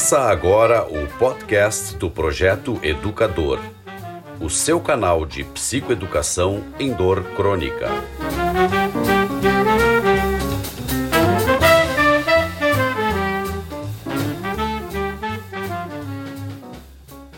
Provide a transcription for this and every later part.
Começa agora o podcast do Projeto Educador, o seu canal de psicoeducação em dor crônica.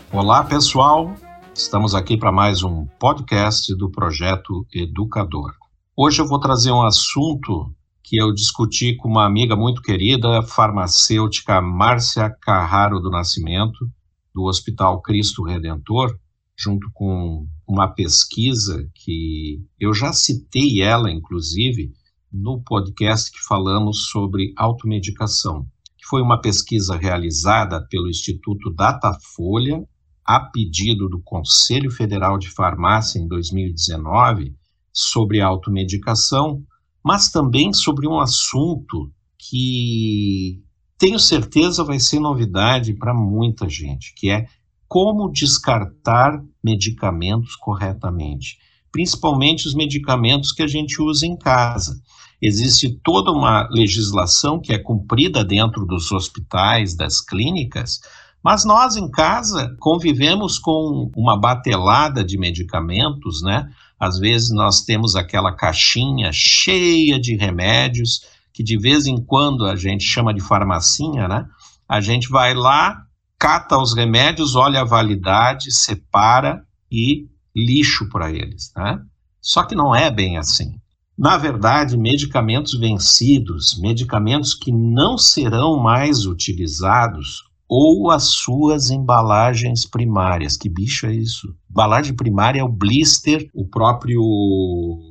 Olá, pessoal. Estamos aqui para mais um podcast do Projeto Educador. Hoje eu vou trazer um assunto que eu discuti com uma amiga muito querida, farmacêutica Márcia Carraro do Nascimento, do Hospital Cristo Redentor, junto com uma pesquisa que eu já citei ela, inclusive, no podcast que falamos sobre automedicação, que foi uma pesquisa realizada pelo Instituto Datafolha, a pedido do Conselho Federal de Farmácia em 2019, sobre automedicação, mas também sobre um assunto que tenho certeza vai ser novidade para muita gente, que é como descartar medicamentos corretamente, principalmente os medicamentos que a gente usa em casa. Existe toda uma legislação que é cumprida dentro dos hospitais, das clínicas, mas nós em casa convivemos com uma batelada de medicamentos, né? Às vezes nós temos aquela caixinha cheia de remédios que de vez em quando a gente chama de farmacinha, né? A gente vai lá, cata os remédios, olha a validade, separa e lixo para eles, né? Só que não é bem assim. Na verdade, medicamentos vencidos, medicamentos que não serão mais utilizados ou as suas embalagens primárias. Que bicho é isso? Embalagem primária é o blister, o próprio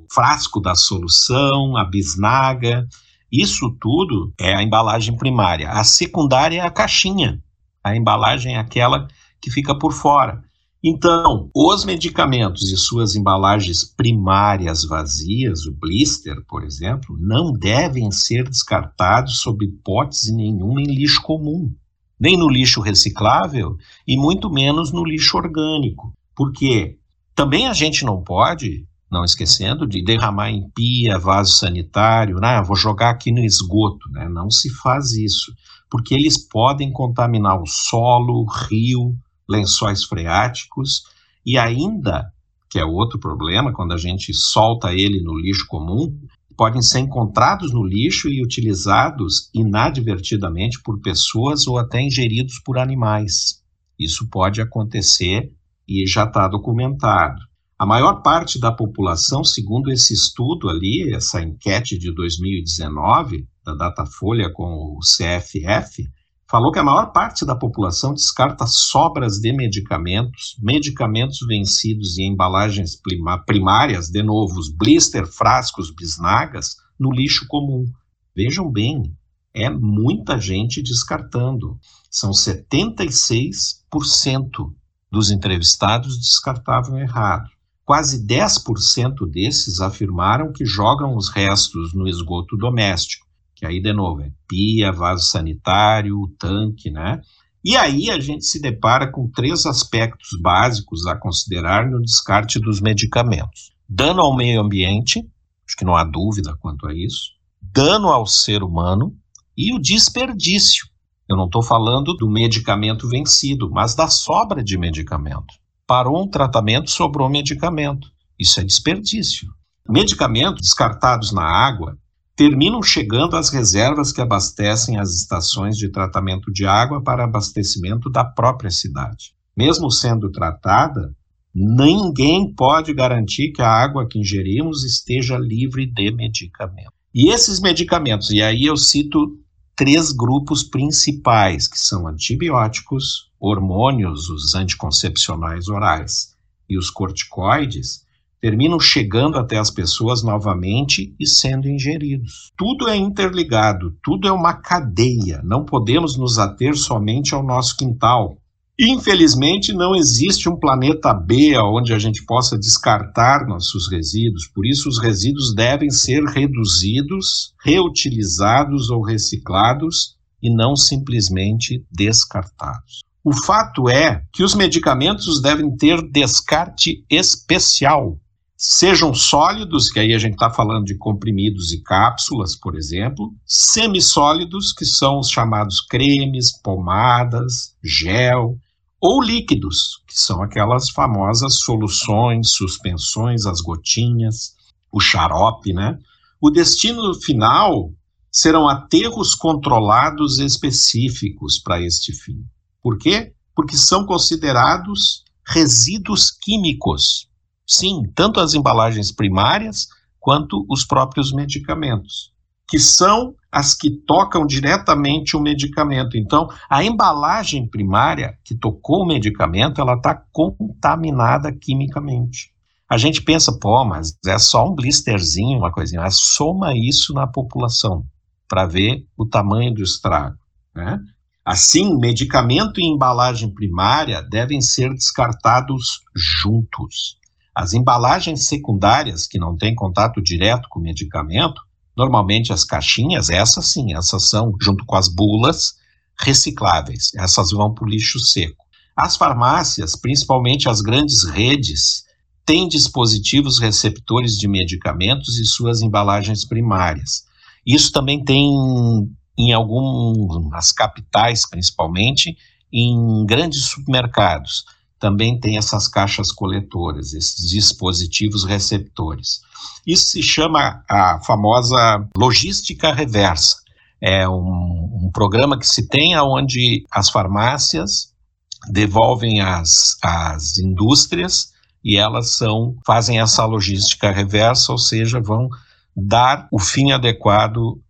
frasco da solução, a bisnaga. Isso tudo é a embalagem primária. A secundária é a caixinha. A embalagem é aquela que fica por fora. Então, os medicamentos e suas embalagens primárias vazias, o blister, por exemplo, não devem ser descartados sob hipótese nenhuma em lixo comum nem no lixo reciclável e muito menos no lixo orgânico. Porque também a gente não pode, não esquecendo, de derramar em pia, vaso sanitário, né? vou jogar aqui no esgoto. Né? Não se faz isso, porque eles podem contaminar o solo, rio, lençóis freáticos e ainda, que é outro problema, quando a gente solta ele no lixo comum, podem ser encontrados no lixo e utilizados inadvertidamente por pessoas ou até ingeridos por animais. Isso pode acontecer e já está documentado. A maior parte da população, segundo esse estudo ali, essa enquete de 2019 da Datafolha com o CFF, falou que a maior parte da população descarta sobras de medicamentos, medicamentos vencidos em embalagens primárias, de novo, os blister, frascos, bisnagas, no lixo comum. Vejam bem, é muita gente descartando. São 76% dos entrevistados descartavam errado. Quase 10% desses afirmaram que jogam os restos no esgoto doméstico que aí, de novo, é pia, vaso sanitário, tanque, né? E aí a gente se depara com três aspectos básicos a considerar no descarte dos medicamentos: dano ao meio ambiente, acho que não há dúvida quanto a isso, dano ao ser humano e o desperdício. Eu não estou falando do medicamento vencido, mas da sobra de medicamento. Parou um tratamento, sobrou medicamento. Isso é desperdício. Medicamentos descartados na água terminam chegando às reservas que abastecem as estações de tratamento de água para abastecimento da própria cidade. Mesmo sendo tratada, ninguém pode garantir que a água que ingerimos esteja livre de medicamento. E esses medicamentos, e aí eu cito três grupos principais, que são antibióticos, hormônios, os anticoncepcionais orais e os corticoides, terminam chegando até as pessoas novamente e sendo ingeridos. Tudo é interligado, tudo é uma cadeia. Não podemos nos ater somente ao nosso quintal. Infelizmente, não existe um planeta B onde a gente possa descartar nossos resíduos, por isso, os resíduos devem ser reduzidos, reutilizados ou reciclados e não simplesmente descartados. O fato é que os medicamentos devem ter descarte especial, sejam sólidos, que aí a gente está falando de comprimidos e cápsulas, por exemplo, semissólidos, que são os chamados cremes, pomadas, gel, ou líquidos, que são aquelas famosas soluções, suspensões, as gotinhas, o xarope, né? O destino final serão aterros controlados específicos para este fim. Por quê? Porque são considerados resíduos químicos. Sim, tanto as embalagens primárias quanto os próprios medicamentos, que são as que tocam diretamente o medicamento. Então, a embalagem primária que tocou o medicamento, ela está contaminada quimicamente. A gente pensa, pô, mas é só um blisterzinho, uma coisinha. Mas soma isso na população para ver o tamanho do estrago. Né? Assim, medicamento e embalagem primária devem ser descartados juntos. As embalagens secundárias, que não têm contato direto com o medicamento, Normalmente as caixinhas, essas sim, essas são, junto com as bulas, recicláveis. Essas vão para o lixo seco. As farmácias, principalmente as grandes redes, têm dispositivos receptores de medicamentos e suas embalagens primárias. Isso também tem em algumas capitais, principalmente, em grandes supermercados. Também tem essas caixas coletoras, esses dispositivos receptores. Isso se chama a famosa logística reversa. É um, um programa que se tem onde as farmácias devolvem as, as indústrias e elas são fazem essa logística reversa, ou seja, vão dar o fim adequado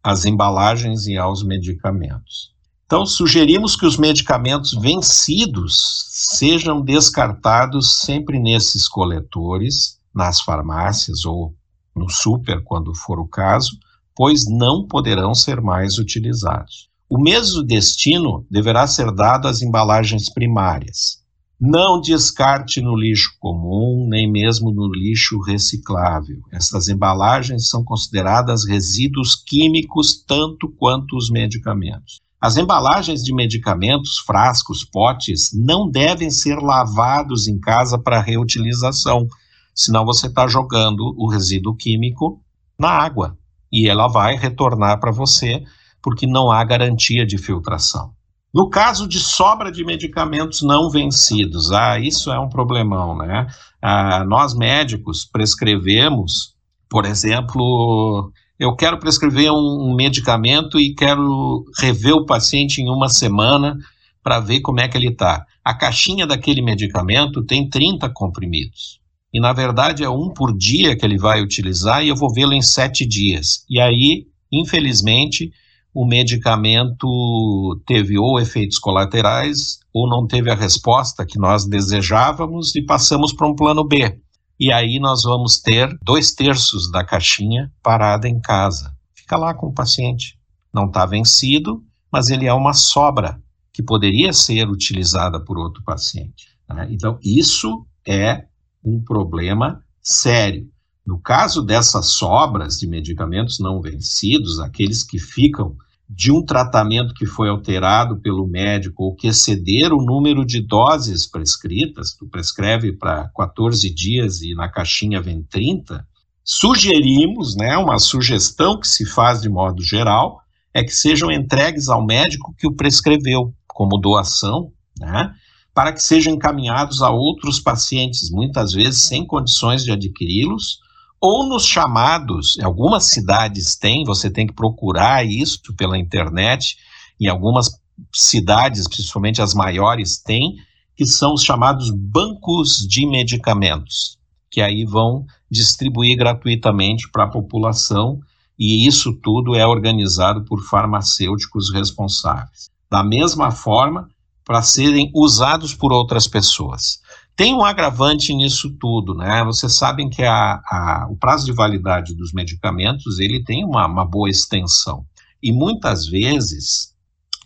às embalagens e aos medicamentos. Então, sugerimos que os medicamentos vencidos sejam descartados sempre nesses coletores nas farmácias ou no super, quando for o caso, pois não poderão ser mais utilizados. O mesmo destino deverá ser dado às embalagens primárias. Não descarte no lixo comum, nem mesmo no lixo reciclável. Essas embalagens são consideradas resíduos químicos tanto quanto os medicamentos. As embalagens de medicamentos, frascos, potes, não devem ser lavados em casa para reutilização, senão você está jogando o resíduo químico na água e ela vai retornar para você porque não há garantia de filtração. No caso de sobra de medicamentos não vencidos, ah, isso é um problemão, né? Ah, nós médicos prescrevemos, por exemplo, eu quero prescrever um, medicamento e quero rever o paciente em uma semana para ver como é que ele está. A caixinha daquele medicamento tem 30 comprimidos e na verdade é um por dia que ele vai utilizar e eu vou vê-lo em sete dias. E aí, infelizmente, o medicamento teve ou efeitos colaterais ou não teve a resposta que nós desejávamos e passamos para um plano B. E aí nós vamos ter dois terços da caixinha parada em casa. Fica lá com o paciente. Não está vencido, mas ele é uma sobra que poderia ser utilizada por outro paciente. Né? Então, isso é um problema sério. No caso dessas sobras de medicamentos não vencidos, aqueles que ficam de um tratamento que foi alterado pelo médico ou que exceder o número de doses prescritas, tu prescreve para 14 dias e na caixinha vem 30, sugerimos, né, uma sugestão que se faz de modo geral, é que sejam entregues ao médico que o prescreveu como doação, né, para que sejam encaminhados a outros pacientes, muitas vezes sem condições de adquiri-los, ou nos chamados, algumas cidades têm, você tem que procurar isso pela internet, em algumas cidades, principalmente as maiores, têm, que são os chamados bancos de medicamentos, que aí vão distribuir gratuitamente para a população, e isso tudo é organizado por farmacêuticos responsáveis. Da mesma forma, para serem usados por outras pessoas. Tem um agravante nisso tudo, né? Vocês sabem que a, a, o prazo de validade dos medicamentos ele tem uma, uma boa extensão. E muitas vezes,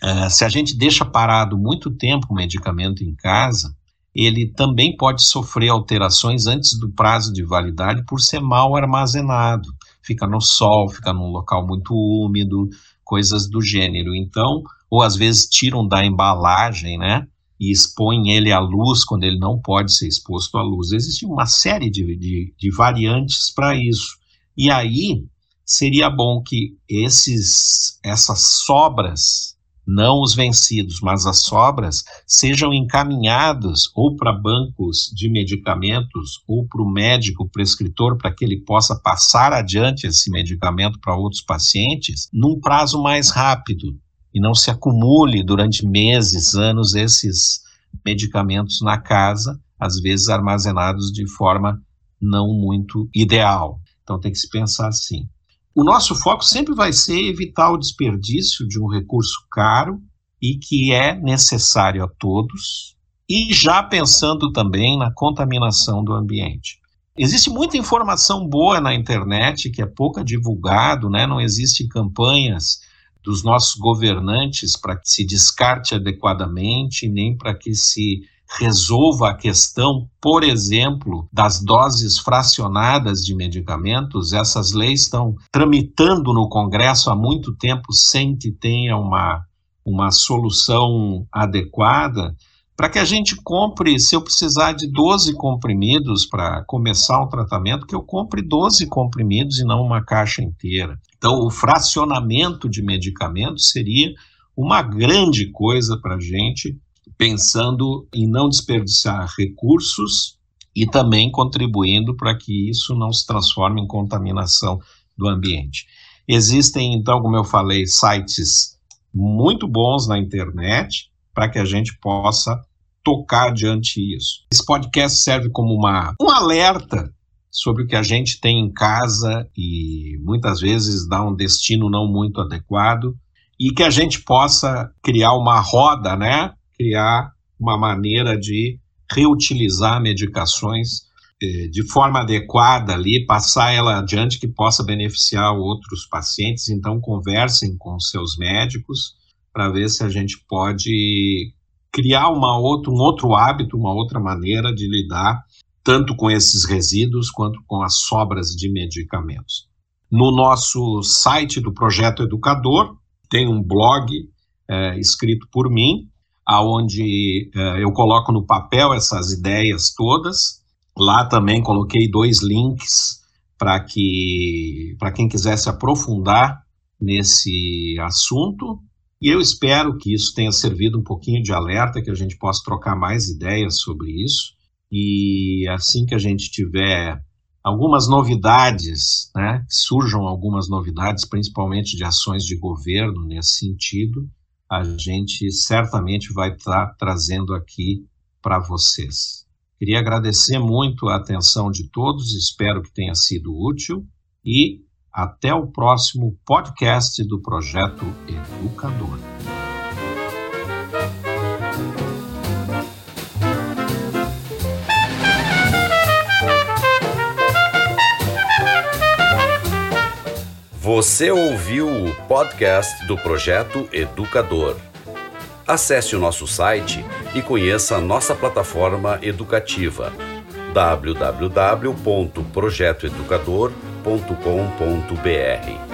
uh, se a gente deixa parado muito tempo o medicamento em casa, ele também pode sofrer alterações antes do prazo de validade por ser mal armazenado. Fica no sol, fica num local muito úmido, coisas do gênero. Então, ou às vezes tiram da embalagem, né? E expõe ele à luz quando ele não pode ser exposto à luz. Existe uma série de, de, de variantes para isso. E aí seria bom que esses, essas sobras, não os vencidos, mas as sobras, sejam encaminhados ou para bancos de medicamentos ou para o médico prescritor para que ele possa passar adiante esse medicamento para outros pacientes num prazo mais rápido e não se acumule durante meses, anos esses medicamentos na casa, às vezes armazenados de forma não muito ideal. Então tem que se pensar assim. O nosso foco sempre vai ser evitar o desperdício de um recurso caro e que é necessário a todos, e já pensando também na contaminação do ambiente. Existe muita informação boa na internet que é pouca divulgado, né? não existem campanhas dos nossos governantes para que se descarte adequadamente, nem para que se resolva a questão, por exemplo, das doses fracionadas de medicamentos. Essas leis estão tramitando no Congresso há muito tempo sem que tenha uma, uma solução adequada para que a gente compre, se eu precisar de 12 comprimidos para começar um tratamento, que eu compre 12 comprimidos e não uma caixa inteira. Então, o fracionamento de medicamentos seria uma grande coisa para a gente, pensando em não desperdiçar recursos e também contribuindo para que isso não se transforme em contaminação do ambiente. Existem, então, como eu falei, sites muito bons na internet para que a gente possa tocar diante isso. Esse podcast serve como uma, um alerta sobre o que a gente tem em casa e muitas vezes dá um destino não muito adequado e que a gente possa criar uma roda, né? Criar uma maneira de reutilizar medicações eh, de forma adequada ali, passar ela adiante que possa beneficiar outros pacientes. Então, conversem com seus médicos para ver se a gente pode criar uma outra, um outro hábito, uma outra maneira de lidar tanto com esses resíduos quanto com as sobras de medicamentos. No nosso site do Projeto Educador tem um blog é, escrito por mim, aonde é, eu coloco no papel essas ideias todas. Lá também coloquei dois links para que para quem quisesse aprofundar nesse assunto e eu espero que isso tenha servido um pouquinho de alerta, que a gente possa trocar mais ideias sobre isso. E assim que a gente tiver algumas novidades, né, surjam algumas novidades, principalmente de ações de governo nesse sentido, a gente certamente vai estar tá trazendo aqui para vocês. Queria agradecer muito a atenção de todos, espero que tenha sido útil e até o próximo podcast do Projeto Educador. Você ouviu o podcast do Projeto Educador. Acesse o nosso site e conheça a nossa plataforma educativa www.projetoeducador.com.br